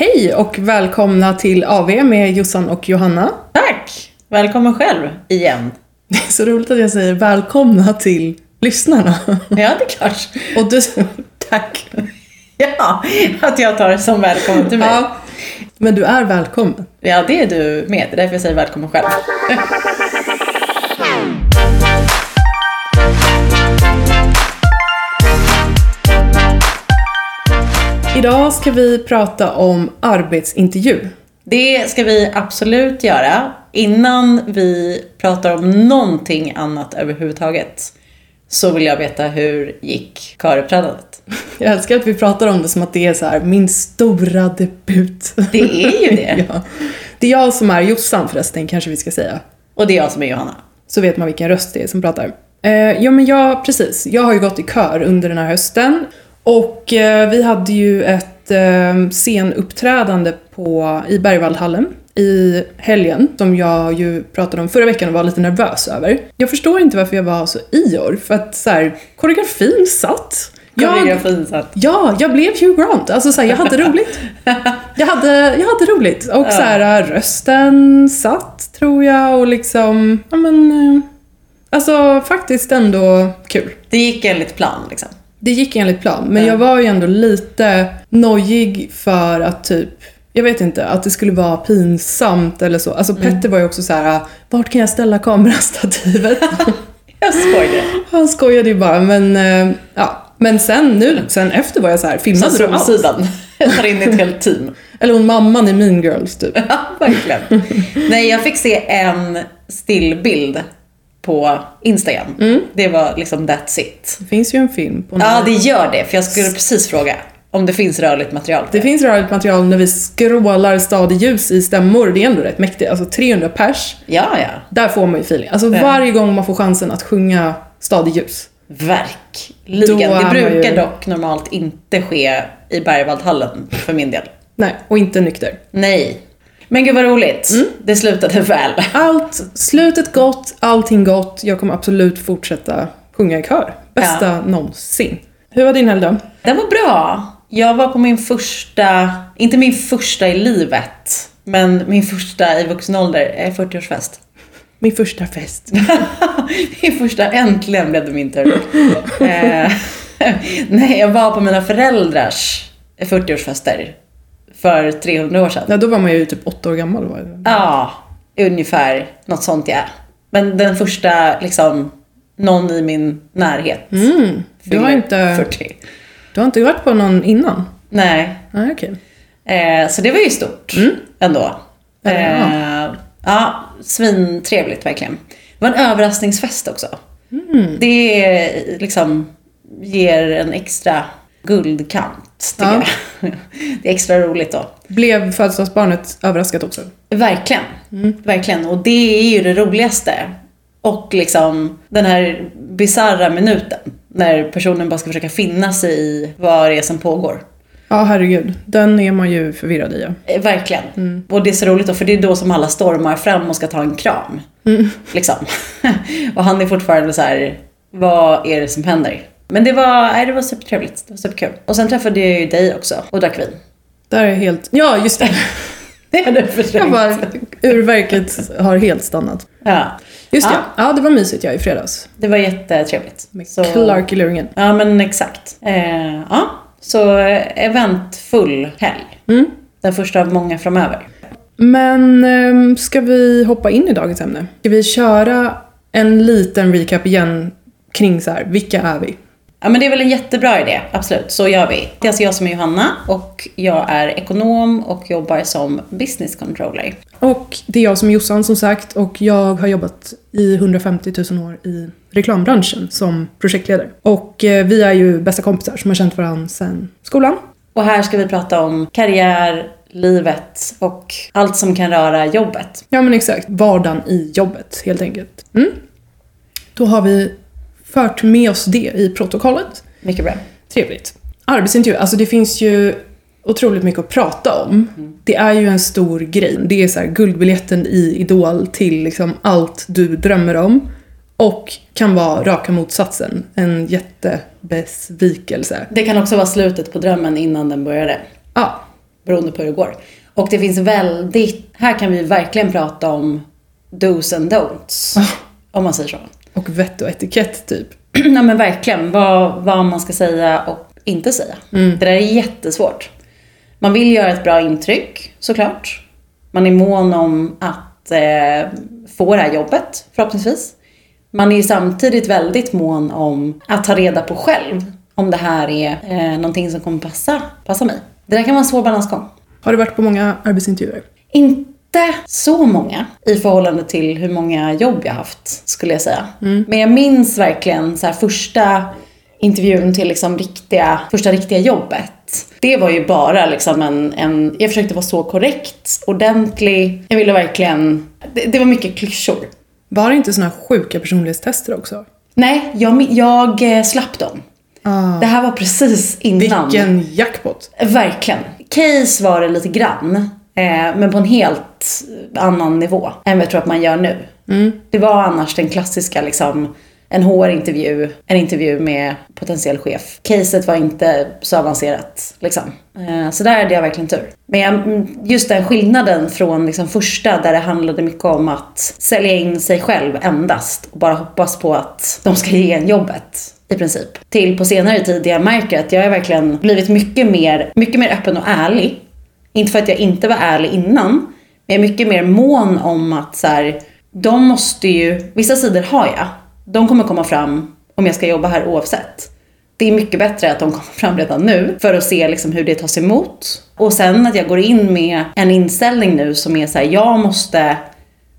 Hej och välkomna till AV med Jossan och Johanna. Tack! Välkommen själv igen. Det är så roligt att jag säger välkomna till lyssnarna. Ja, det är klart. Och du, tack. Ja, att jag tar det som välkommen till mig. Ja. Ja, men du är välkommen. det är du med. Det är därför jag säger välkommen själv. Idag ska vi prata om arbetsintervju. Det ska vi absolut göra. Innan vi pratar om någonting annat överhuvudtaget så vill jag veta hur gick köruppträdandet? Jag älskar att vi pratar om det som att det är så här min stora debut. Det är ju det. ja. Det är jag som är Jossan förresten, kanske vi ska säga. Och det är jag som är Johanna. Så vet man vilken röst det är som pratar. Eh, ja men jag, precis. Jag har ju gått i kör under den här hösten. Och eh, vi hade ju ett eh, scenuppträdande på, i Bergvallhallen i helgen, som jag ju pratade om förra veckan och var lite nervös över. Jag förstår inte varför jag var så ior, för att så här, koreografin satt. Jag, ja, jag blev Hugh Grant. Alltså så här, jag hade roligt. Jag hade, jag hade roligt. Och så här, rösten satt, tror jag, och liksom, ja men, eh, alltså faktiskt ändå kul. Det gick enligt plan liksom. Det gick enligt plan, men Ja. jag var ju ändå lite nojig för att typ, jag vet inte, att det skulle vara pinsamt eller så. Alltså Petter var ju också så här: vart kan jag ställa kamerastativet? Jag skojade. Han skojade ju bara, men eh, ja. Men sen nu, sen efter var jag så här, filmade du allt? trumsidan. Jag tar in ett helt team. Eller hon mamman i Mean Girls typ. Ja, verkligen. Nej, jag fick se en stillbild på Instagram. Det var liksom that's it. Det finns ju en film på Ja, det gör det. För jag skulle precis fråga om det finns rörligt material. Det finns rörligt material när vi skrålar stadig ljus i stämmor. Det är ändå rätt mäktigt. Alltså 300 pers. Ja, ja. Där får man ju feeling. Alltså Ja. varje gång man får chansen att sjunga stadig ljus. Verkligen. Då Det brukar ju- dock normalt inte ske i Bergvaldhallen för min del. Nej, och inte nykter. Nej. Men gud vad roligt. Det slutade väl. Allt, slutet gott, allting gott. Jag kommer absolut fortsätta sjunga i kör. Bästa någonsin. Hur var din helg då? Den var bra. Jag var på min första, inte min första i livet, men min första i vuxen ålder, eh, 40-årsfest. Min första fest. Min första, äntligen blev det min tur. eh, nej, jag var på mina föräldrars 40-årsfester för 300 år sedan. Ja, då var man ju typ åtta år gammal. Var det? Ja, ungefär något sånt ja. Men den första, liksom, någon i min närhet. Mm, du har inte, 40. du har inte varit på någon innan? Nej, Nej, okej. Eh, så det var ju stort ändå. Ja. Eh, ja, svintrevligt verkligen. Det var en överraskningsfest också. Det är, liksom ger en extra guldkant, Ja. jag. Det är extra roligt då. Blev födelsedagsbarnet överraskat också? Verkligen. Verkligen. Och det är ju det roligaste. Och liksom den här bizarra minuten. När personen bara ska försöka finna sig i vad det är som pågår. Ja, herregud. Den är man ju förvirrad i. Ja. Eh, Verkligen. Och det är så roligt då, för det är då som alla stormar fram och ska ta en kram. Liksom. och han är fortfarande så här, vad är det som händer? Men det var, nej, det var supertrevligt. Det var superkul. Och sen träffade jag ju dig också och drack vin. Där är helt... Ja, just det. Det hade jag förträngt. bara, urverket har helt stannat. Ja, Just Ja. det. Ja, det var mysigt jag i fredags. det var jättetrevligt. Med Så- Clark i luringen. Ja, men exakt. Eh, ja, så eh, eventfull helg. Mm. Den första av många framöver. Men ehm, ska vi hoppa in i dagens ämne? Ska vi köra en liten recap igen kring så här, vilka är vi? Ja men det är väl en jättebra idé, absolut. Så gör vi. Det är alltså jag som är Johanna och jag är ekonom och jobbar som business controller. Och det är jag som är Jossan som sagt och jag har jobbat i 150 000 år i reklambranschen som projektledare. Och eh, vi är ju bästa kompisar som har känt varandra sedan skolan. Och här ska vi prata om karriär, livet och allt som kan röra jobbet. Ja men exakt, vardagen i jobbet helt enkelt. Mm. Då har vi fört med oss det i protokollet. Mycket bra. Trevligt. Arbetsintervju, alltså det finns ju otroligt mycket att prata om. Det är ju en stor grej. Det är så här guldbiljetten i Idol till liksom allt du drömmer om. Och kan vara raka motsatsen. En jättebesvikelse. Det kan också vara slutet på drömmen innan den började. Ja, beroende på hur det går. Och det finns väldigt, här kan vi verkligen prata om dos and don'ts. Om man säger så. Och vett och etikett typ. ja men verkligen, vad, vad man ska säga och inte säga. Det där är jättesvårt. Man vill göra ett bra intryck, såklart. Man är mån om att eh, få det här jobbet, förhoppningsvis. Man är samtidigt väldigt mån om att ta reda på själv om det här är eh, någonting som kommer passa, passa mig. Det där kan vara en svår balansgång. Har du varit på många arbetsintervjuer? Inte så många i förhållande till hur många jobb jag haft, skulle jag säga. Men jag minns verkligen så här första intervjun till liksom riktiga, första riktiga jobbet. Det var ju bara liksom en, en jag försökte vara så korrekt, ordentlig. Jag ville verkligen, det, det var mycket klyschor. Var det inte såna här sjuka personlighetstester också? Nej, jag, jag eh, slapp dem. Ah. Det här var precis innan. Vilken jackpot! Verkligen. Case var det lite grann. Eh, men på en helt annan nivå än vad jag tror att man gör nu. Det var annars den klassiska liksom en HR-intervju, en intervju med potentiell chef. Caset var inte så avancerat liksom. Eh, så där hade jag verkligen tur. Men mm, just den skillnaden från liksom första där det handlade mycket om att sälja in sig själv endast och bara hoppas på att de ska ge en jobbet i princip. Till på senare tid där jag märker att jag har verkligen blivit mycket mer, mycket mer öppen och ärlig. Inte för att jag inte var ärlig innan, men jag är mycket mer mån om att så här, de måste ju, vissa sidor har jag. De kommer komma fram om jag ska jobba här oavsett. Det är mycket bättre att de kommer fram redan nu för att se liksom hur det tas emot. Och sen att jag går in med en inställning nu som är så här, jag måste,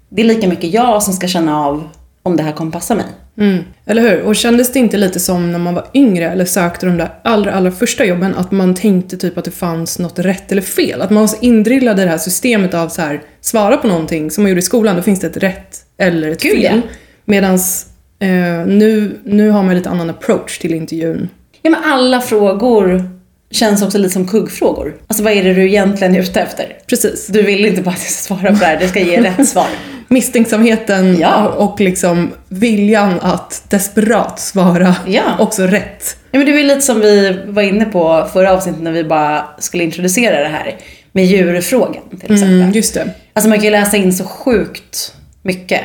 det är lika mycket jag som ska känna av om det här kommer passa mig. Mm. Eller hur? Och kändes det inte lite som när man var yngre eller sökte de där allra, allra första jobben att man tänkte typ att det fanns något rätt eller fel? Att man var så indrillad i det här systemet av så här, svara på någonting som man gjorde i skolan, då finns det ett rätt eller ett Gud, fel. ja. Medans eh, nu, nu har man lite annan approach till intervjun. Ja men alla frågor känns också lite som kuggfrågor. Alltså vad är det du egentligen är ute efter? Precis. Du vill inte bara att jag ska svara på det här, det ska ge rätt svar. Misstänksamheten Ja. och, liksom viljan att desperat svara Ja. också rätt. Ja, men det var lite som vi var inne på förra avsnittet när vi bara skulle introducera det här med djurfrågan till exempel. Mm, just det. Alltså man kan ju läsa in så sjukt mycket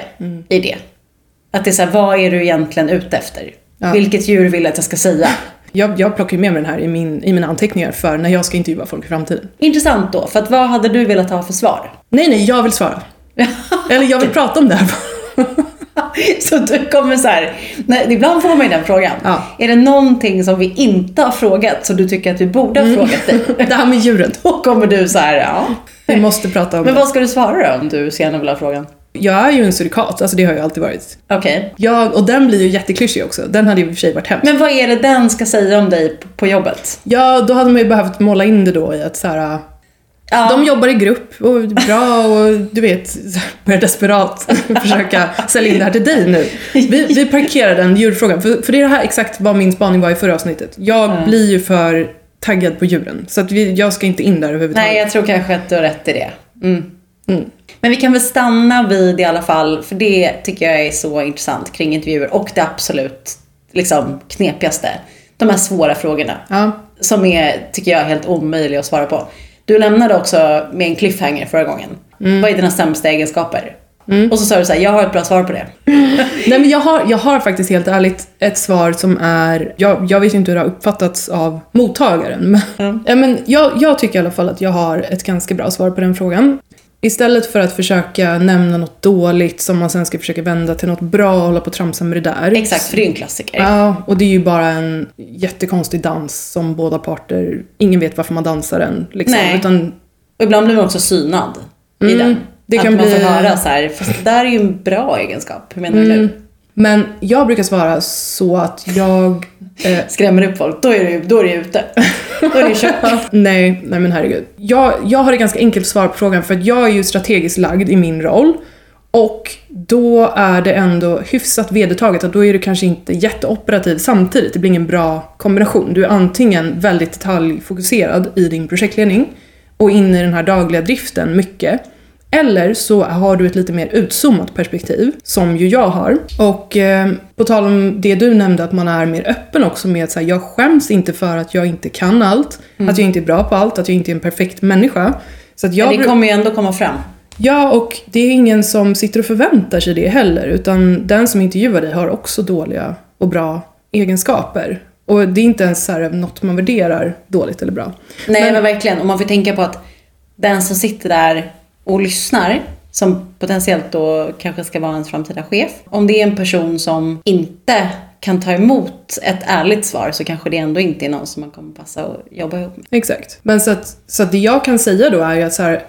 i det. Att det är så här, vad är du egentligen ute efter? Ja. Vilket djur vill jag att jag ska säga? Jag, jag plockar ju med mig den här i, min, i mina anteckningar för när jag ska intervjua folk i framtiden. Intressant då, för att vad hade du velat ha för svar? Nej, nej, jag vill svara. Eller jag vill prata om det här. Så du kommer så här, nej, ibland får man ju den frågan. Ja. Är det någonting som vi inte har frågat som du tycker att vi borde ha frågat dig? Det här med djuren. Då kommer du så här, ja. Vi måste prata om Men det. vad ska du svara då om du gärna vill ha frågan? Jag är ju en surikat, alltså det har jag alltid varit. Okej. Jag, och den blir ju jätteklyschig också. Den hade ju i och för sig varit hemsk. Men vad är det den ska säga om dig på- på jobbet? Ja, då hade man ju behövt måla in det då i att så här, Ja. de jobbar i grupp och bra och du vet, börjar desperat försöka sälja in det här till dig nu. Vi, vi parkerar den djurfrågan, för, för det är det här exakt vad min spaning var i förra avsnittet. Jag Mm. blir ju för taggad på djuren, så att vi, jag ska inte in där överhuvudtaget. Nej, jag tror kanske att du har rätt i det. Mm. Mm. Men vi kan väl stanna vid i alla fall, för det tycker jag är så intressant kring intervjuer och det absolut liksom, knepigaste. De här svåra frågorna. Ja. Som är, tycker jag, helt omöjliga att svara på. Du lämnade också med en cliffhanger förra gången. Vad är dina sämsta egenskaper? Och så sa du så här, jag har ett bra svar på det. Nej men jag har, jag har faktiskt helt ärligt ett svar som är, jag, jag vet inte hur det har uppfattats av mottagaren. Men, ja, men jag, jag tycker i alla fall att jag har ett ganska bra svar på den frågan. Istället för att försöka nämna något dåligt som man sen ska försöka vända till något bra och hålla på och tramsa med det där. Exakt, för det är ju en klassiker. Ja, och det är ju bara en jättekonstig dans som båda parter, ingen vet varför man dansar den. Liksom, Nej. utan Och ibland blir man också synad i Mm, den. det att kan man bli- får höra så här, fast det där är ju en bra egenskap. Hur menar du Mm. nu? Men jag brukar svara så att jag... Eh, Skrämmer upp folk, då är du, då är du ute. Då är det kört. nej, nej men herregud. Jag, jag har ett ganska enkelt svar på frågan för att jag är ju strategiskt lagd i min roll. Och då är det ändå hyfsat vedertaget att då är du kanske inte jätteoperativ samtidigt. Det blir ingen bra kombination. Du är antingen väldigt detaljfokuserad i din projektledning och inne i den här dagliga driften mycket. Eller så har du ett lite mer utzoomat perspektiv, som ju jag har. Och eh, på tal om det du nämnde, att man är mer öppen också med att här, jag skäms inte för att jag inte kan allt, att jag inte är bra på allt, att jag inte är en perfekt människa. Så att jag Men det kommer ju ändå komma fram. Ja, och det är ingen som sitter och förväntar sig det heller, utan den som intervjuar dig har också dåliga och bra egenskaper. Och det är inte ens så här något man värderar dåligt eller bra. Nej men, verkligen. Och man får tänka på att den som sitter där och lyssnar, som potentiellt då kanske ska vara ens framtida chef. Om det är en person som inte kan ta emot ett ärligt svar så kanske det ändå inte är någon som man kommer passa att jobba ihop med. Exakt. Men så att, så att det jag kan säga då är ju att så här,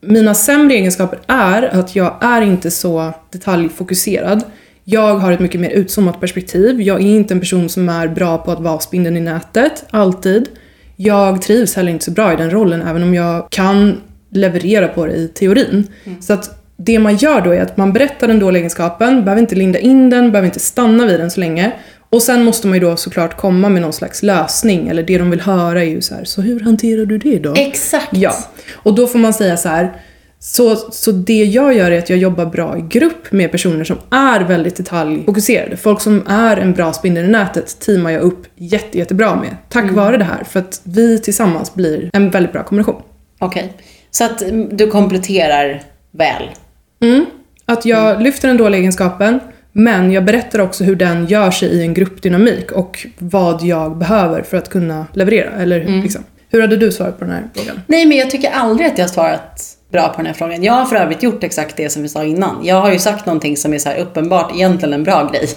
mina sämre egenskaper är att jag är inte så detaljfokuserad. Jag har ett mycket mer utzoomat perspektiv. Jag är inte en person som är bra på att vara spindeln i nätet, alltid. Jag trivs heller inte så bra i den rollen, även om jag kan leverera på det i teorin. Så att det man gör då är att man berättar den dåliga egenskapen, behöver inte linda in den, behöver inte stanna vid den så länge. Och sen måste man ju då såklart komma med någon slags lösning, eller det de vill höra är ju så här, så hur hanterar du det då? Exakt! Ja, och då får man säga så här. Så, så det jag gör är att jag jobbar bra i grupp med personer som är väldigt detaljfokuserade. Folk som är en bra spindel i nätet teamar jag upp jätte, jättebra med. Tack vare det här, för att vi tillsammans blir en väldigt bra kombination. Okej. Så att mm, du kompletterar väl. Mm. Att jag lyfter den dåliga egenskapen, men jag berättar också hur den gör sig i en gruppdynamik och vad jag behöver för att kunna leverera. Eller liksom. Hur hade du svarat på den här frågan? Nej, men jag tycker aldrig att jag har svarat bra på den här frågan. Jag har för övrigt gjort exakt det som vi sa innan. Jag har ju sagt någonting som är så här uppenbart egentligen en bra grej.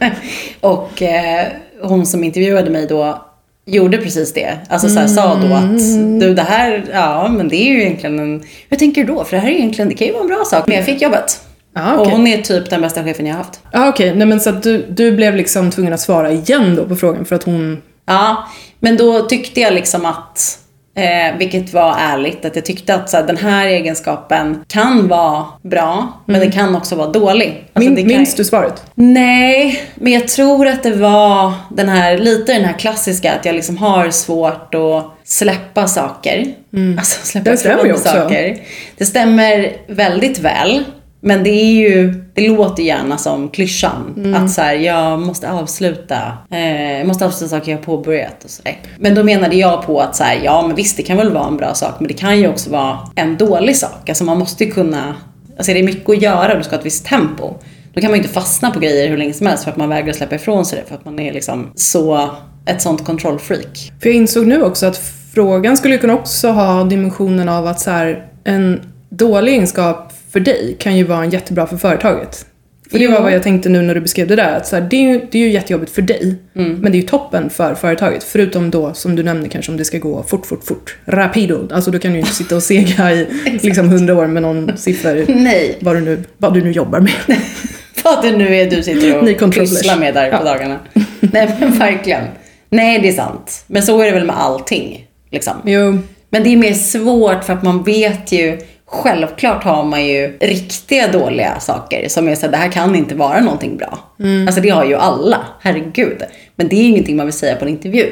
och eh, hon som intervjuade mig då gjorde precis det. Alltså så här, sa då att du det här, ja men det är ju egentligen en, hur tänker du då? För det här är egentligen, det kan ju vara en bra sak. Men jag fick jobbet. Ja, Och okej. hon är typ den bästa chefen jag har haft. Ja, okej. Nej, men så att du, du blev liksom tvungen att svara igen då på frågan för att hon... Ja, men då tyckte jag liksom att, eh, vilket var ärligt, att jag tyckte att så här, den här egenskapen kan vara bra, men den kan också vara dålig. Alltså, Min, minns du svaret? Nej, men jag tror att det var den här, lite den här klassiska, att jag liksom har svårt att släppa saker. Alltså släppa Det stämmer ju också. saker. Det stämmer väldigt väl. Men det är ju, det låter gärna som klyschan. Mm. Att så här, jag måste avsluta, eh, jag måste avsluta saker jag påbörjat och sådär. Men då menade jag på att så här, ja men visst det kan väl vara en bra sak, men det kan ju också vara en dålig sak. Alltså man måste ju kunna, alltså det är mycket att göra och du ska ha ett visst tempo. Då kan man ju inte fastna på grejer hur länge som helst för att man vägrar släppa ifrån sig det. För att man är liksom så, ett sånt kontrollfreak. För jag insåg nu också att frågan skulle kunna också ha dimensionen av att så här, en dålig egenskap för dig kan ju vara en jättebra för företaget. För det var vad jag tänkte nu när du beskrev det där. Att så här, det, är ju, det är ju jättejobbigt för dig, men det är ju toppen för företaget. Förutom då, som du nämnde kanske, om det ska gå fort, fort, fort. Rapido. Alltså då kan du ju inte sitta och sega i liksom hundra år med någon siffra, Nej, vad du nu, vad du nu jobbar med. vad det nu är du sitter och pysslar med där på Ja. dagarna. Nej men verkligen. Nej det är sant. Men så är det väl med allting. Liksom. Jo, Men det är mer svårt för att man vet ju Självklart har man ju riktiga dåliga saker som är så här, det här kan inte vara någonting bra. Alltså det har ju alla, herregud. Men det är ingenting man vill säga på en intervju.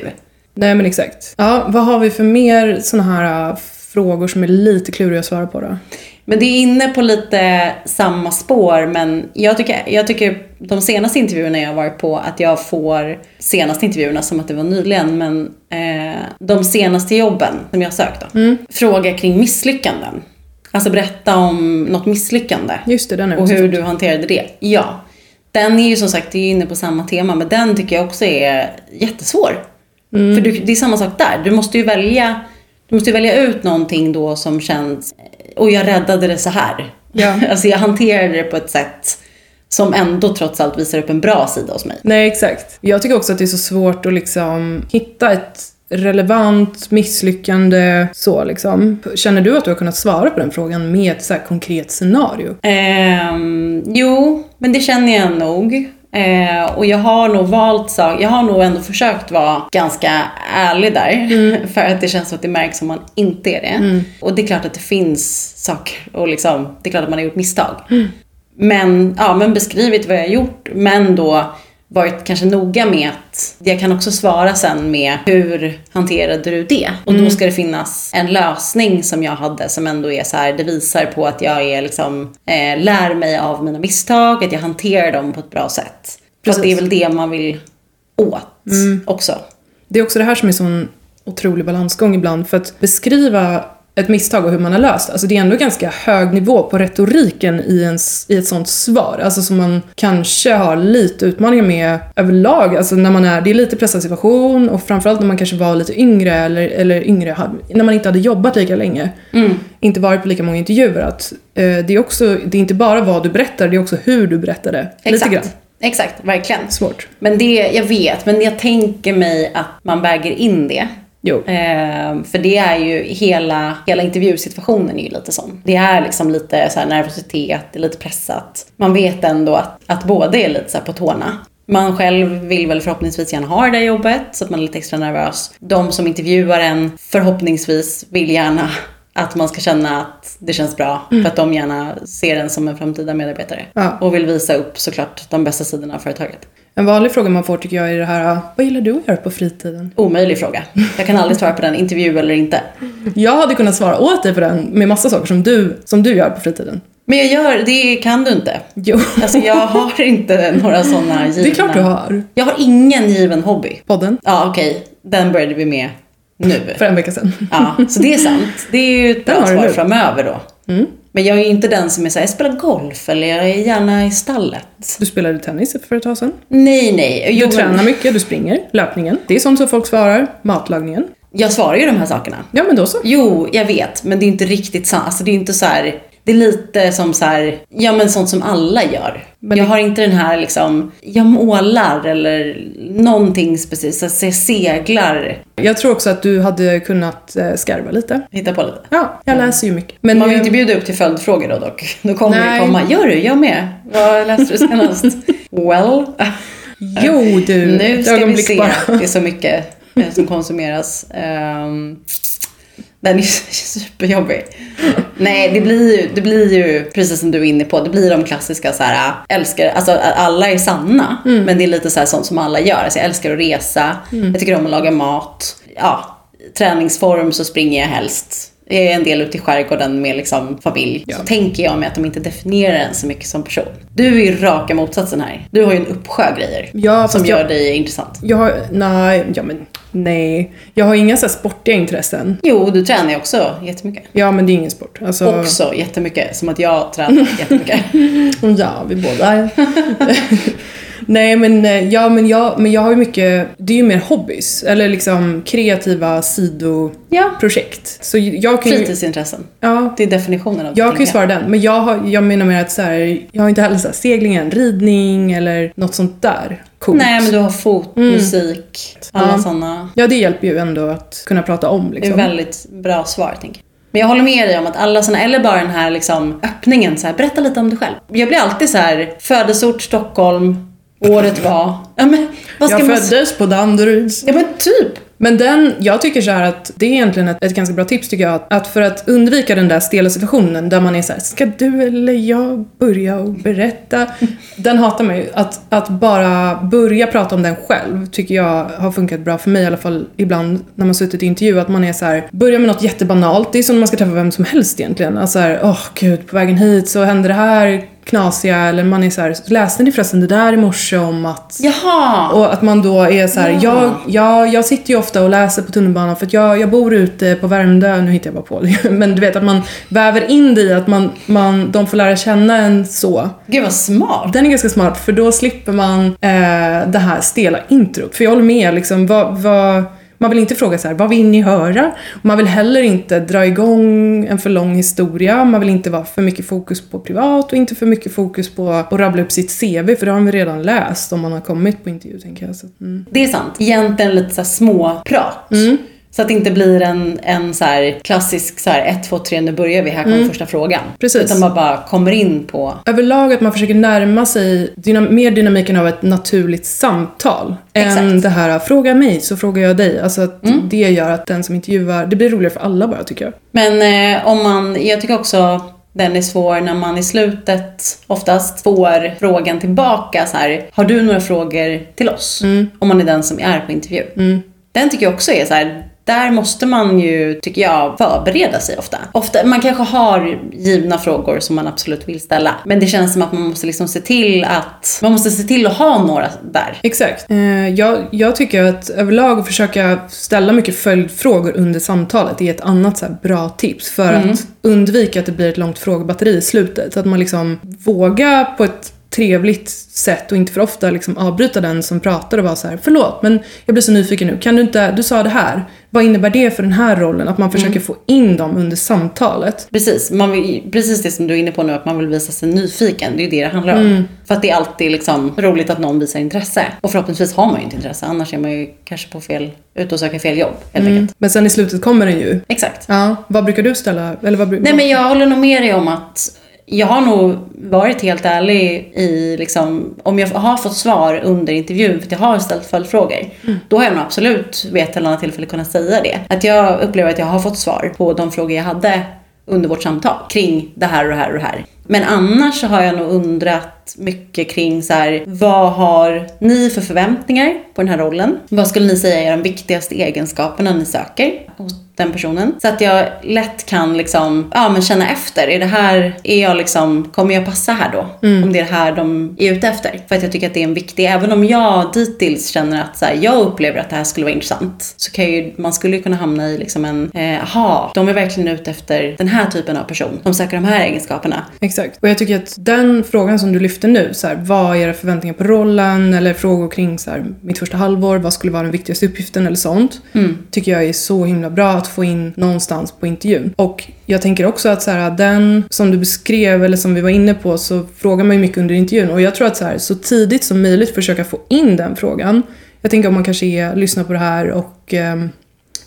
nej men exakt. Ja, vad har vi för mer såna här äh, frågor som är lite kluriga att svara på då? Men det är inne på lite samma spår men jag tycker, jag tycker de senaste intervjuerna jag har varit på att jag får, senaste intervjuerna som att det var nyligen, men eh, de senaste jobben som jag sökt då. Fråga kring misslyckanden. Alltså berätta om något misslyckande. Just det, den är Och hur du hanterade det. Ja. Den är ju som sagt, är inne på samma tema, men den tycker jag också är jättesvår. För du, det är samma sak där. Du måste ju välja, du måste välja ut någonting då som känns, och jag räddade det så här. Ja. alltså jag hanterade det på ett sätt som ändå trots allt visar upp en bra sida hos mig. Nej, exakt. Jag tycker också att det är så svårt att liksom hitta ett relevant misslyckande så liksom. Känner du att du har kunnat svara på den frågan med ett så konkret scenario? Ehm, jo, men det känner jag nog. Eh, och jag har nog valt sak, jag har nog ändå försökt vara ganska ärlig där. För att det känns som att det märks om man inte är det. Och det är klart att det finns saker och liksom, det är klart att man har gjort misstag. Men, ja, men beskrivit vad jag har gjort, men då varit kanske noga med att jag kan också svara sen med hur hanterade du det? Och då ska det finnas en lösning som jag hade som ändå är så här, det visar på att jag är liksom, eh, lär mig av mina misstag, att jag hanterar dem på ett bra sätt. För att det är väl det man vill åt också. Det är också det här som är sån otrolig balansgång ibland. För att beskriva ett misstag och hur man har löst Alltså det är ändå ganska hög nivå på retoriken i, ens, i ett sånt svar. Alltså som man kanske har lite utmaningar med överlag. Alltså när man är, det är lite pressad situation och framförallt när man kanske var lite yngre eller, eller yngre, när man inte hade jobbat lika länge. Inte varit på lika många intervjuer. Att, eh, det, är också, det är inte bara vad du berättar, det är också hur du berättar det. Lite grann. Exakt. Exakt, verkligen. Svårt. Men det, jag vet, men jag tänker mig att man väger in det. Jo. Eh, för det är ju hela, hela intervjusituationen är ju lite sån. Det är liksom lite så här nervositet, det är lite pressat. Man vet ändå att, att båda är lite så här på tårna. Man själv vill väl förhoppningsvis gärna ha det där jobbet så att man är lite extra nervös. De som intervjuar en förhoppningsvis vill gärna att man ska känna att det känns bra. För att de gärna ser en som en framtida medarbetare. Ja. Och vill visa upp såklart de bästa sidorna av företaget. En vanlig fråga man får tycker jag är det här, vad gillar du att göra på fritiden? Omöjlig fråga. Jag kan aldrig svara på den, intervju eller inte. Jag hade kunnat svara åt dig på den med massa saker som du, som du gör på fritiden. Men jag gör, det kan du inte. Jo, Alltså jag har inte några sådana givna. det är klart du har. Jag har ingen given hobby. Podden, Ja okej, den började vi med nu. för en vecka sedan. Ja, så det är sant. Det är ju ett bra du svar framöver då. Men jag är ju inte den som är såhär, jag spelar golf eller jag är gärna i stallet. Du spelade tennis för ett tag sedan. Nej, nej. Du Jo, men tränar mycket, du springer, löpningen. Det är sånt som folk svarar. Matlagningen. Jag svarar ju de här sakerna. Ja, men då så. Jo, jag vet. Men det är inte riktigt sant. Alltså det är inte så här. Det är lite som så här, ja men sånt som alla gör. Men jag har inte den här liksom, jag målar eller någonting speciellt. Så jag seglar. Jag tror också att du hade kunnat eh, skarva lite. Hitta på lite. Ja, jag läser ju mycket. Men Man vill eh, inte bjuda upp till följdfrågor då dock. Då kommer Nej. det komma, gör du? Jag med. Vad läste du senast? well, Jo du, nu ska vi se. bara. Det är så mycket eh, som konsumeras. Um, den är superjobbig. Nej, det blir, ju, det blir ju, precis som du är inne på, det blir de klassiska så här, älskar, alltså alla är sanna, Mm. men det är lite så här sånt som alla gör. Alltså, jag älskar att resa, Mm. jag tycker om att laga mat. Ja, träningsform så springer jag helst. Jag är en del ute i skärgården med liksom familj. Ja. Så tänker jag mig att de inte definierar en så mycket som person. Du är ju raka motsatsen här. Du har ju en uppsjö grejer. Ja, som gör jag, dig intressant. jag har, nej, ja men nej. Jag har inga så här sportiga intressen. Jo, du tränar ju också jättemycket. Ja, men det är ingen sport. Alltså, Också jättemycket. Som att jag tränar jättemycket. Ja, vi båda. Nej, men, eh, ja, men, jag, men jag har ju mycket, det är ju mer hobbys. Eller liksom kreativa sidoprojekt. Ja. Så jag kan ju, Fritidsintressen. ja, Det är definitionen av det. jag kan ju svara den. Men jag, har, jag menar mer att så här, jag har inte heller så här, seglingen, ridning eller något sånt där coolt. Nej, men du har fot, musik, alla Mm. Ja. sådana. Ja, det hjälper ju ändå att kunna prata om Det är liksom. väldigt bra svar, tänker jag. Men jag håller med dig om att alla såna, eller bara den här liksom öppningen, så här, berätta lite om dig själv. Jag blir alltid så här, födelseort Stockholm, året var. Ja, men vad ska Jag man... föddes på Danderyds. Ja, men typ. Men den, jag tycker så här att det är egentligen ett, ett ganska bra tips tycker jag. Att, för att undvika den där stela situationen där man är så här, ska du eller jag börja och berätta? Den hatar man ju. Att, att bara börja prata om den själv tycker jag har funkat bra för mig i alla fall ibland när man suttit i intervju. Att man är så här, börja med något jättebanalt. Det är som när man ska träffa vem som helst egentligen. Alltså så här, åh gud, på vägen hit så hände det här knasiga. Eller man är så här, läste ni förresten det där i morse om att Jaha. och att man då är så här, Ja. jag, jag, jag sitter ju ofta och läser på tunnelbanan för att jag, jag bor ute på Värmdö, nu hittar jag bara på det. Men du vet att man väver in det i att man, man, de får lära känna en så. Gud vad smart. Den är ganska smart för då slipper man eh, det här stela introt. För jag håller med, liksom, vad, vad, man vill inte fråga så här, vad vill ni höra? Man vill heller inte dra igång en för lång historia. Man vill inte vara för mycket fokus på privat och inte för mycket fokus på att rabbla upp sitt CV för det har vi redan läst om man har kommit på intervju tänker jag. Så, mm. Det är sant. Egentligen lite så här småprat. Så att det inte blir en, en så klassisk så här 1, 2, 3, nu börjar vi, här kommer första frågan. Precis. Utan man bara kommer in på Överlag att man försöker närma sig dynam- mer dynamiken av ett naturligt samtal. Än Exakt. det här, fråga mig så frågar jag dig. Alltså att det gör att den som intervjuar, det blir roligare för alla bara tycker jag. Men eh, om man, jag tycker också den är svår när man i slutet oftast får frågan tillbaka så här, har du några frågor till oss? Om man är den som är på intervju. Den tycker jag också är så här, där måste man ju, tycker jag, förbereda sig ofta. ofta. Man kanske har givna frågor som man absolut vill ställa. Men det känns som att man måste liksom se till att, man måste se till att ha några där. Exakt. Eh, jag, jag tycker att överlag försöka ställa mycket följdfrågor under samtalet är ett annat så bra tips för att undvika att det blir ett långt frågebatteri i slutet. Så att man liksom vågar på ett trevligt sätt och inte för ofta liksom avbryta den som pratar och vara så här: förlåt men jag blir så nyfiken nu, kan du inte, du sa det här, vad innebär det för den här rollen? Att man försöker få in dem under samtalet. Precis, man vill, precis det som du är inne på nu, att man vill visa sig nyfiken. Det är ju det det handlar om. För att det är alltid liksom roligt att någon visar intresse. Och förhoppningsvis har man ju inte intresse, annars är man ju kanske på fel, ute och söker fel jobb helt enkelt. Men sen i slutet kommer den ju. Exakt. Ja, vad brukar du ställa? Eller vad, Nej men jag håller nog med dig om att jag har nog varit helt ärlig i liksom, om jag har fått svar under intervjun för att jag har ställt följdfrågor. Då har jag nog absolut vid ett eller annat tillfälle kunnat säga det. Att jag upplever att jag har fått svar på de frågor jag hade under vårt samtal kring det här och det här och det här. Men annars så har jag nog undrat mycket kring så här, vad har ni för förväntningar på den här rollen? Vad skulle ni säga är de viktigaste egenskaperna ni söker den personen? Så att jag lätt kan liksom, ja men känna efter. Är det här, är jag liksom, kommer jag passa här då? Om det är det här de är ute efter. För att jag tycker att det är en viktig, även om jag dittills känner att så här, jag upplever att det här skulle vara intressant. Så kan ju, man skulle ju kunna hamna i liksom en, eh, aha, de är verkligen ute efter den här typen av person. De söker de här egenskaperna. Exakt. Och jag tycker att den frågan som du lyfter nu, så här, vad är era förväntningar på rollen? Eller frågor kring så här, mitt första halvår, vad skulle vara den viktigaste uppgiften eller sånt. Tycker jag är så himla bra att få in någonstans på intervjun. Och jag tänker också att så här, den som du beskrev, eller som vi var inne på, så frågar man ju mycket under intervjun. Och jag tror att så, här, så tidigt som möjligt försöka få in den frågan. Jag tänker om man kanske är, lyssnar på det här och eh,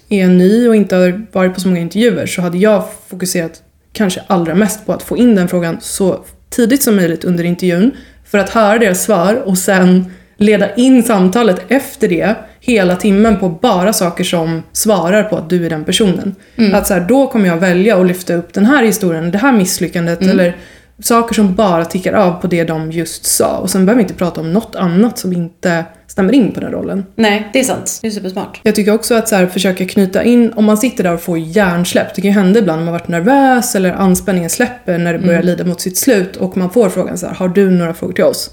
är ny och inte har varit på så många intervjuer så hade jag fokuserat kanske allra mest på att få in den frågan så tidigt som möjligt under intervjun för att höra deras svar och sen leda in samtalet efter det hela timmen på bara saker som svarar på att du är den personen. Att så här, då kommer jag välja att lyfta upp den här historien, det här misslyckandet eller saker som bara tickar av på det de just sa. Och sen behöver vi inte prata om något annat som inte stämmer in på den rollen. Nej, det är sant. Det är supersmart. Jag tycker också att så här, försöka knyta in, om man sitter där och får hjärnsläpp, det kan ju hända ibland om man varit nervös eller anspänningen släpper när det börjar lida mot sitt slut och man får frågan så här, har du några frågor till oss?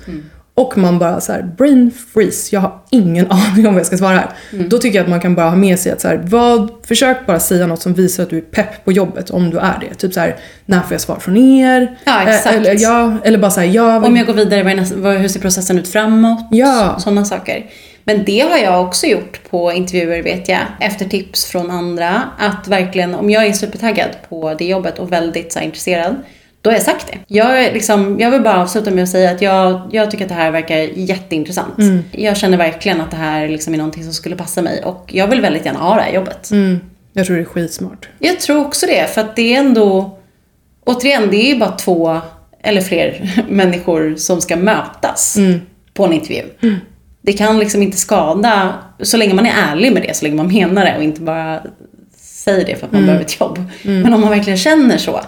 Och man bara så här, brain freeze, jag har ingen aning om vad jag ska svara här. Då tycker jag att man kan bara ha med sig att så här, vad, försök bara säga något som visar att du är pepp på jobbet om du är det. Typ så här, när får jag svar från er? Ja, Eh, exakt. Eller, ja, eller bara så här, ja, Om jag går vidare, nästa, hur ser processen ut framåt? Ja. Sådana saker. Men det har jag också gjort på intervjuer vet jag, efter tips från andra. Att verkligen, om jag är supertaggad på det jobbet och väldigt så här, intresserad, då har jag sagt det. Jag, liksom, jag vill bara avsluta med att säga att jag, jag tycker att det här verkar jätteintressant. Jag känner verkligen att det här liksom är någonting som skulle passa mig och jag vill väldigt gärna ha det här jobbet. mm, jag tror det är skitsmart. Jag tror också det, för att det är ändå... Återigen, det är ju bara två eller fler människor som ska mötas på en intervju. Det kan liksom inte skada, så länge man är ärlig med det, så länge man menar det och inte bara säger det för att man behöver ett jobb. Men om man verkligen känner så,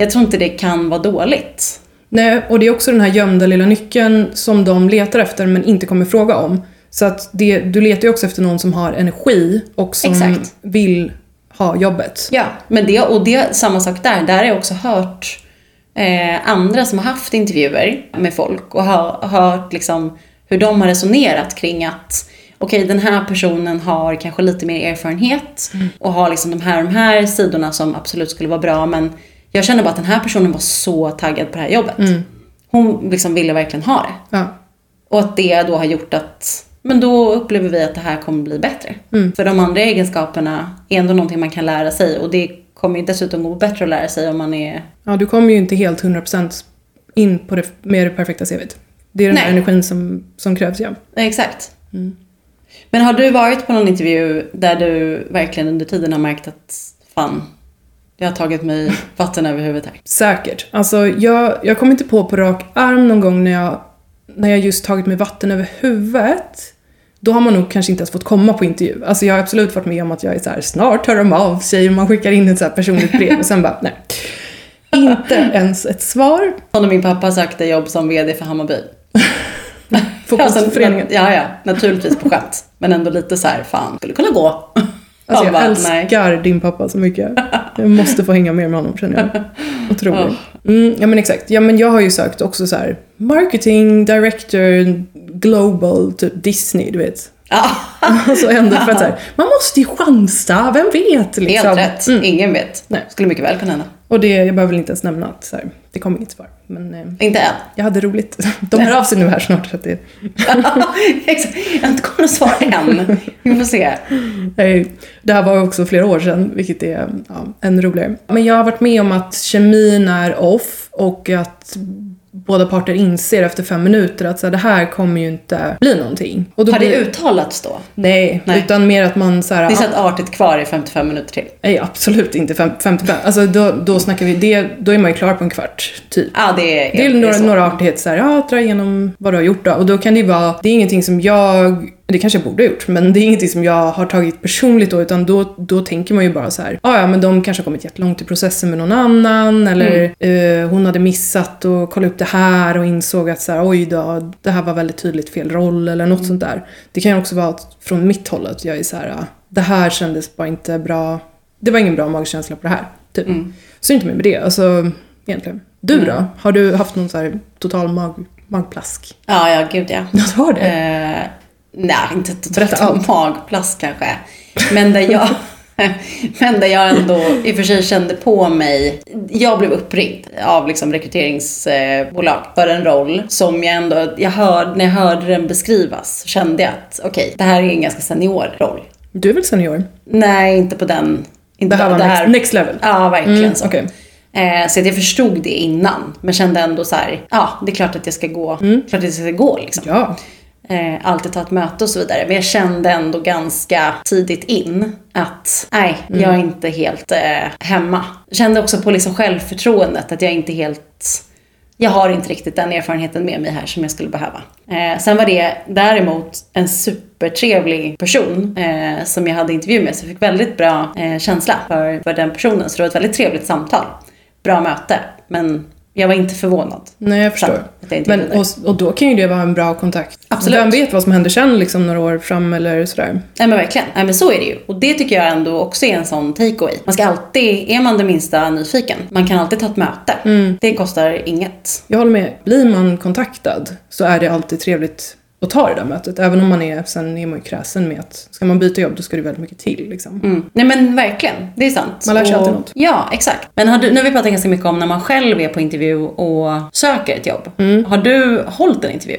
jag tror inte det kan vara dåligt. Nej, och det är också den här gömda lilla nyckeln som de letar efter men inte kommer fråga om. Så att det, du letar ju också efter någon som har energi och som Exakt. vill ha jobbet. Ja, men det, och det samma sak där. Där har jag också hört eh, andra som har haft intervjuer med folk och har hört liksom hur de har resonerat kring att okej, den här personen har kanske lite mer erfarenhet och har liksom de här, de här sidorna som absolut skulle vara bra men jag känner bara att den här personen var så taggad på det här jobbet. Hon liksom ville verkligen ha det. Ja. Och att det då har gjort att men då upplever vi att det här kommer bli bättre. För de andra egenskaperna är ändå någonting man kan lära sig och det kommer ju dessutom gå bättre att lära sig om man är... ja, du kommer ju inte helt 100% in på det, med det perfekta CVt. Det är den här Nej. energin som, som krävs, ja. Exakt. Men har du varit på någon intervju där du verkligen under tiden har märkt att fan, jag har tagit mig vatten över huvudet här? Säkert. Alltså, jag, jag kommer inte på på rak arm någon gång när jag, när jag just tagit mig vatten över huvudet. Då har man nog kanske inte ens fått komma på intervju. Alltså jag har absolut varit med om att jag är så här, snart hör de av sig och man skickar in ett så personligt brev och sen bara, nej. inte ens ett svar. Och när min pappa sökte jobb som VD för Hammarby. Fotbollsföreningen. Ja, ja, naturligtvis på skämt. Men ändå lite så här, fan, skulle kunna gå. Alltså jag bara, älskar din pappa så mycket. Jag måste få hänga mer med honom känner jag. Otroligt. Mm, ja men exakt. Ja men jag har ju sökt också så här marketing director global typ Disney du vet. Alltså ändå för att så här, man måste ju chansa, vem vet liksom. helt rätt. Mm. Ingen vet. Nej. Skulle mycket väl kunna hända. Och det, jag behöver väl inte ens nämna att så här, det kom inget svar. Men eh, Inte än. jag hade roligt. De hör av sig nu här snart så att det, Exakt. Jag har inte kommit något svar än. Vi får se. Nej, det här var också flera år sedan, vilket är ja, ännu roligare. Men jag har varit med om att kemin är off och att båda parter inser efter fem minuter att så här, det här kommer ju inte bli någonting. Och då Har det blir- uttalats då? Nej, Nej. utan mer att man så här, Det är så att artigt kvar i 55 minuter till. Nej, absolut inte fem, 55. Alltså då, då snackar vi, det, då är man ju klar på en kvart, typ. Ja, det är, Det är några, så. några artigheter såhär, ja, dra igenom vad du har gjort då. Och då kan det ju vara, det är ingenting som jag, det kanske jag borde ha gjort, men det är ingenting som jag har tagit personligt då, utan då, då tänker man ju bara så här, "Ah, ja men de kanske har kommit jättelångt i processen med någon annan, eller Mm. eh, hon hade missat och kolla upp det här och insåg att så här, oj då, det här var väldigt tydligt fel roll eller Mm. något sånt där. Det kan ju också vara att från mitt håll att jag är så här, "Ah, det här kändes bara inte bra, det var ingen bra magkänsla på det här, typ. Mm. Så inte mer med det, alltså egentligen. Du då? Har du haft någon så här total mag, magplask? Ja, ja, gud. Ja, du har det? Eh, nej, inte totalt allt. magplask kanske. Men där jag... Men där jag ändå i och för sig kände på mig, jag blev uppringd av liksom rekryteringsbolag för en roll som jag ändå, jag hörde, när jag hörde den beskrivas kände jag att okej, det här är en ganska senior roll. Du är väl senior? Nej, inte på den. Inte Det här var next, next level? Ja, verkligen Mm, så. okej. Eh, så att jag förstod det innan, men kände ändå så här, ja, det är klart att jag ska gå, klart att jag ska gå liksom. Ja. Eh, alltid ta ett möte och så vidare. Men jag kände ändå ganska tidigt in att nej, jag är inte helt eh, hemma. Jag kände också på liksom självförtroendet att jag inte helt jag har inte riktigt den erfarenheten med mig här som jag skulle behöva. Eh, sen var det däremot en supertrevlig person eh, som jag hade intervju med. Så jag fick väldigt bra eh, känsla för, för den personen. Så det var ett väldigt trevligt samtal. Bra möte. Men jag var inte förvånad. Nej, jag förstår. Jag Men, och, och då kan ju det vara en bra kontakt. Absolut. Vem vet vad som händer sen, liksom några år fram eller sådär. Nej men verkligen. Nej men så är det ju. Och det tycker jag ändå också är en sån takeaway. Man ska alltid, är man det minsta nyfiken, man kan alltid ta ett möte. Det kostar inget. Jag håller med. Blir man kontaktad så är det alltid trevligt att ta det där mötet. Även om man är, sen är man ju kräsen med att ska man byta jobb då ska det väldigt mycket till liksom. Mm. Nej men verkligen, det är sant. Man lär sig och, alltid något. Ja, exakt. Men du, nu har vi pratat ganska mycket om när man själv är på intervju och söker ett jobb. Mm. Har du hållit en intervju?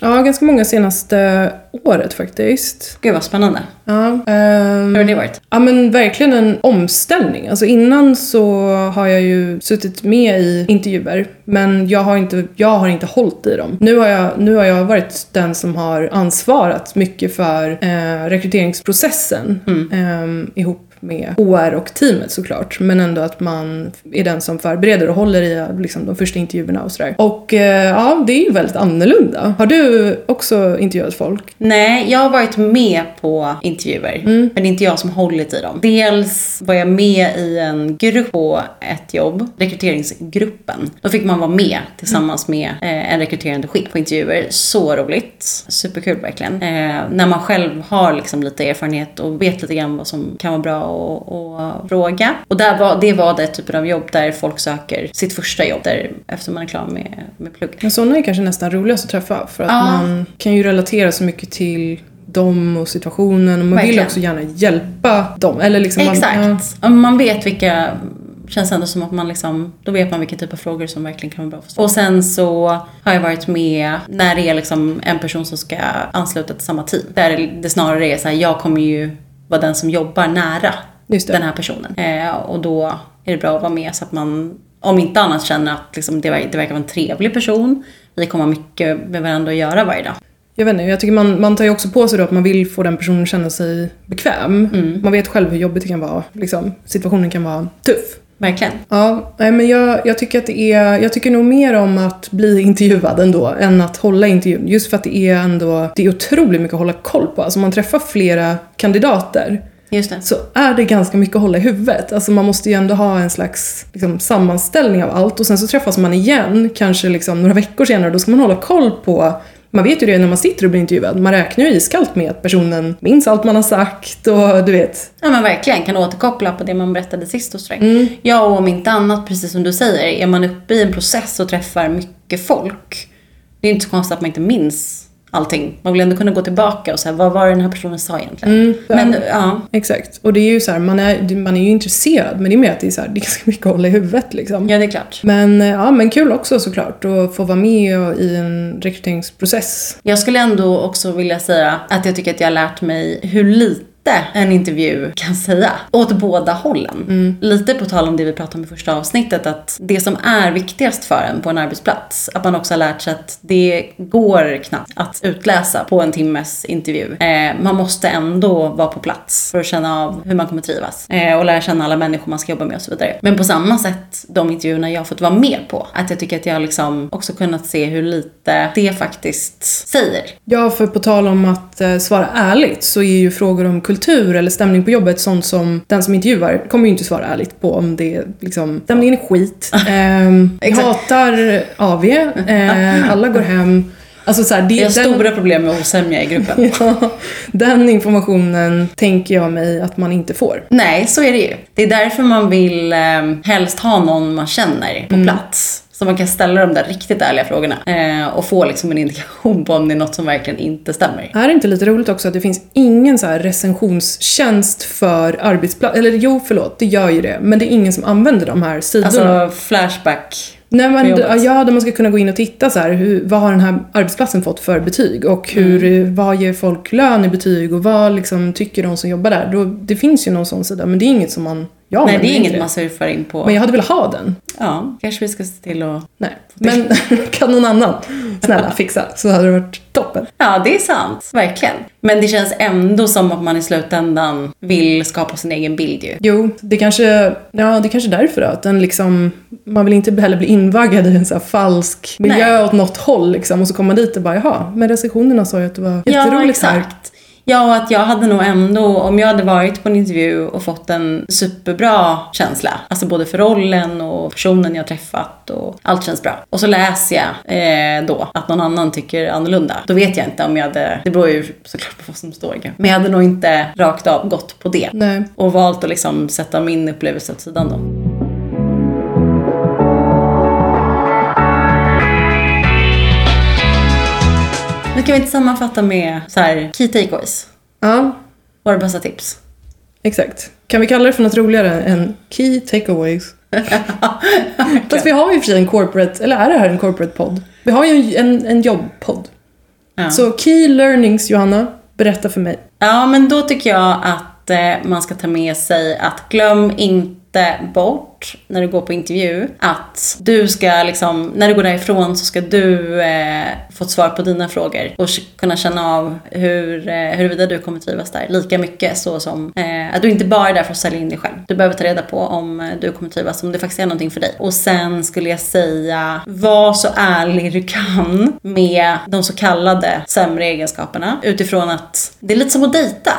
Ja, ganska många senaste året faktiskt. Gud vad spännande. Ja, ehm, Hur har det varit? Ja men verkligen en omställning. Alltså innan så har jag ju suttit med i intervjuer men jag har inte, jag har inte hållit i dem. Nu har jag, nu har jag varit den som har ansvarat mycket för eh, rekryteringsprocessen eh, ihop med HR och teamet såklart. Men ändå att man är den som förbereder och håller i liksom, de första intervjuerna och sådär. Och eh, ja, det är ju väldigt annorlunda. Har du också intervjuat folk? Nej, jag har varit med på intervjuer. Men det är inte jag som hållit i dem. Dels var jag med i en grupp på ett jobb, rekryteringsgruppen. Då fick man vara med tillsammans med eh, en rekryterande chef på intervjuer. Så roligt. Superkul verkligen. Eh, när man själv har liksom lite erfarenhet och vet lite grann vad som kan vara bra att att fråga. Och där var, det var det typen av jobb där folk söker sitt första jobb där, efter man är klar med, med plugg. Men sådana är kanske nästan roligast att träffa för att Ja. man kan ju relatera så mycket till dem och situationen och man vill Verkligen. också gärna hjälpa dem. Eller liksom man, ja. Exakt. Man vet vilka känns ändå som att man liksom, då vet man vilken typ av frågor som verkligen kan vara bra för sig. Och sen så har jag varit med när det är liksom en person som ska ansluta till samma team. Där det snarare är så här, jag kommer ju vara den som jobbar nära den här personen. Eh, och då är det bra att vara med så att man, om inte annat känner att liksom, det, ver- det verkar vara en trevlig person. Vi kommer ha mycket med varandra att göra varje dag. Jag vet inte, jag tycker man, man tar ju också på sig då att man vill få den personen att känna sig bekväm. Mm. Man vet själv hur jobbigt det kan vara. Liksom. Situationen kan vara tuff. Verkligen. Ja, men jag, jag tycker att det är, jag tycker nog mer om att bli intervjuad ändå än att hålla intervjun. Just för att det är ändå, det är otroligt mycket att hålla koll på. Alltså man träffar flera kandidater så är det ganska mycket att hålla i huvudet. Alltså man måste ju ändå ha en slags liksom, sammanställning av allt och sen så träffas man igen, kanske liksom några veckor senare, då ska man hålla koll på man vet ju det när man sitter och blir intervjuad. Man räknar ju iskallt med att personen minns allt man har sagt och du vet. Ja men verkligen, kan återkoppla på det man berättade sist hos dig. Ja och om inte annat, precis som du säger, är man uppe i en process och träffar mycket folk. Det är inte så konstigt att man inte minns allting. Man vill ändå kunna gå tillbaka och säga, vad var det den här personen sa egentligen? Men ja, Exakt. Och det är ju så här, man är, man är ju intresserad men det är mer att det är, så här, det är ganska mycket att hålla i huvudet liksom. ja det är klart. Men, eh, ja, men kul också såklart att få vara med i en rekryteringsprocess. Jag skulle ändå också vilja säga att jag tycker att jag har lärt mig hur lite en intervju kan säga. Åt båda hållen. Lite på tal om det vi pratade om i första avsnittet, att det som är viktigast för en på en arbetsplats, att man också har lärt sig att det går knappt att utläsa på en timmes intervju. Eh, man måste ändå vara på plats för att känna av hur man kommer trivas. Eh, och lära känna alla människor man ska jobba med och så vidare. Men på samma sätt, de intervjuerna jag har fått vara med på, att jag tycker att jag liksom också kunnat se hur lite det faktiskt säger. Ja, för på tal om att eh, svara ärligt så är ju frågor om kultur eller stämning på jobbet sånt som den som intervjuar kommer ju inte svara ärligt på om det är liksom, stämningen är skit. Jag Exakt. hatar AV, eh, alla går hem. Alltså så här, det, Vi har den, stora problem med osämja i gruppen. ja, den informationen tänker jag mig att man inte får. Nej, så är det ju. Det är därför man vill eh, helst ha någon man känner på plats. Så man kan ställa de där riktigt ärliga frågorna. Eh, och få liksom en indikation på om det är något som verkligen inte stämmer. Är det inte lite roligt också att det finns ingen så här recensionstjänst för arbetsplats? Eller jo, förlåt, det gör ju det. Men det är ingen som använder de här sidorna. Alltså flashback. Nej men ja, där man ska kunna gå in och titta så här, hur, vad har den här arbetsplatsen fått för betyg? Och hur, Mm. vad ger folk lön i betyg? Och vad liksom, tycker de som jobbar där? Då, det finns ju någon sån sida, men det är inget som man... Jag Nej, det är inget inte man surfar in på. Men jag hade velat ha den. Ja, kanske vi ska se till att... Nej. Men kan någon annan snälla fixa så hade det varit toppen. Ja, det är sant. Verkligen. Men det känns ändå som att man i slutändan vill skapa sin egen bild ju. Jo, det kanske, ja, det kanske är därför då, att den liksom, man vill inte heller bli invaggad i en så falsk miljö Nej. åt något håll liksom. Och så kommer man dit och bara, jaha, men recensionerna sa ju att det var Ja, jätteroligt här. Ja, och att jag hade nog ändå, om jag hade varit på en intervju och fått en superbra känsla, alltså både för rollen och personen jag träffat och allt känns bra. Och så läser jag eh, då att någon annan tycker annorlunda. Då vet jag inte om jag hade, det beror ju såklart på vad som står. Men jag hade nog inte rakt av gått på det. Nej. Och valt att liksom sätta min upplevelse åt sidan då. Kan vi inte sammanfatta med så här key takeaways. Ja, Våra bästa tips. exakt. Kan vi kalla det för något roligare än key takeaways? Fast vi har ju för sig en corporate, eller är det här en corporate podd? Vi har ju en, en jobbpodd. Ja. Så key learnings, Johanna, berätta för mig. ja, men då tycker jag att eh, man ska ta med sig att glöm inte bort när du går på intervju att du ska liksom, när du går därifrån så ska du eh, få ett svar på dina frågor och kunna känna av hur, eh, huruvida du kommer trivas där lika mycket så som eh, att du inte bara är där för att sälja in dig själv. Du behöver ta reda på om eh, du kommer trivas, om det faktiskt är någonting för dig. Och sen skulle jag säga, var så ärlig du kan med de så kallade sämre egenskaperna utifrån att det är lite som att dejta.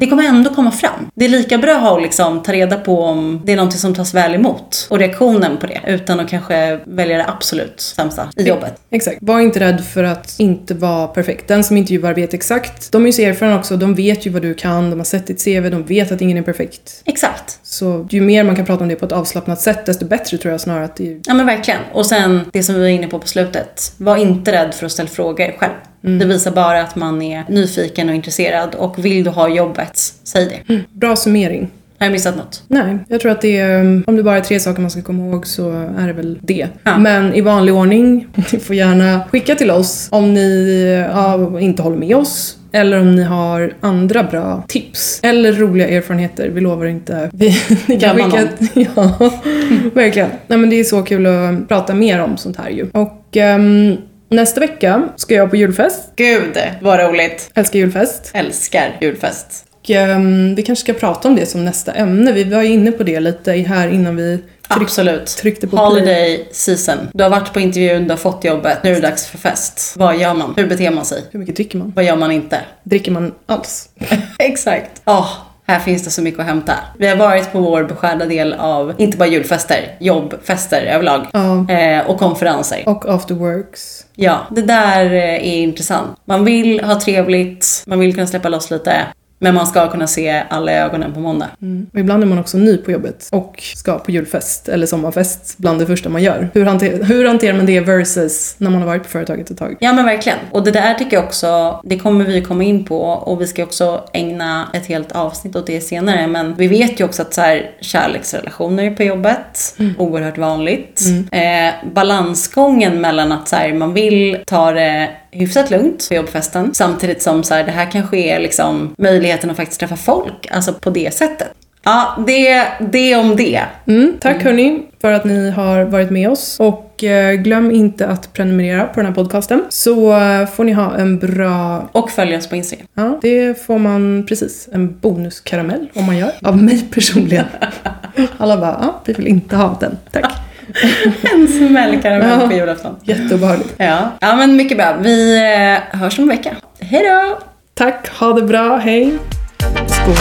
Det kommer ändå komma fram. Det är lika bra att liksom ta reda på om det är någonting som tas väl emot och reaktionen på det utan att kanske välja det absolut sämsta i jobbet. Exakt. Var inte rädd för att inte vara perfekt. Den som intervjuar vet exakt. De är ju så erfarna också. De vet ju vad du kan. De har sett ditt CV. De vet att ingen är perfekt. Exakt. Så ju mer man kan prata om det på ett avslappnat sätt, desto bättre tror jag snarare att det är... Ja men verkligen. Och sen det som vi var inne på på slutet. Var inte rädd för att ställa frågor själv. Det visar bara att man är nyfiken och intresserad och vill du ha jobbet, säg det. Bra summering. Har jag missat något? Nej, jag tror att det är, om det bara är tre saker man ska komma ihåg så är det väl det. Ja. Men i vanlig ordning, ni får gärna skicka till oss om ni ja, inte håller med oss. Eller om ni har andra bra tips. Eller roliga erfarenheter. Vi lovar inte. Vi, ni kan skicka... Ja, verkligen. Nej, men det är så kul att prata mer om sånt här ju. Och ehm, nästa vecka ska jag på julfest. Gud vad roligt. Älskar julfest. Älskar julfest. Och, ehm, vi kanske ska prata om det som nästa ämne. Vi var ju inne på det lite här innan vi tryck, Absolut. tryckte på play. Holiday season. Du har varit på intervjun, du har fått jobbet. Nu är det dags för fest. Vad gör man? Hur beter man sig? Hur mycket dricker man? Vad gör man inte? Dricker man alls? Exakt. Åh, Här finns det så mycket att hämta. Vi har varit på vår beskärda del av, inte bara julfester, jobbfester överlag. Ja. Eh, och konferenser. Och afterworks. Ja, det där eh, är intressant. Man vill ha trevligt, man vill kunna släppa loss lite. Men man ska kunna se alla ögonen på måndag. Mm. Och ibland är man också ny på jobbet och ska på julfest eller sommarfest bland det första man gör. Hur, hanter, hur hanterar man det versus när man har varit på företaget ett tag? Ja men verkligen. Och det där tycker jag också, det kommer vi komma in på och vi ska också ägna ett helt avsnitt åt det senare. Men vi vet ju också att så här, kärleksrelationer på jobbet, oerhört vanligt. Eh, balansgången mellan att så här, man vill ta det hyfsat lugnt på jobbfesten samtidigt som så här, det här kanske är liksom möjligheten att faktiskt träffa folk, alltså på det sättet. Ja, det, det om det. Mm, tack hörni för att ni har varit med oss. Och eh, glöm inte att prenumerera på den här podcasten. Så eh, får ni ha en bra... Och följ oss på Instagram. Ja, det får man precis. En bonuskaramell om man gör. Av mig personligen. Alla bara, ja, vi vill inte ha den. Tack. en smällkaramell ja. på julafton. Jätteobehagligt. Ja. ja, men mycket bra. Vi eh, hörs om en vecka. Hej då! Tack, ha det bra, hej! Skål!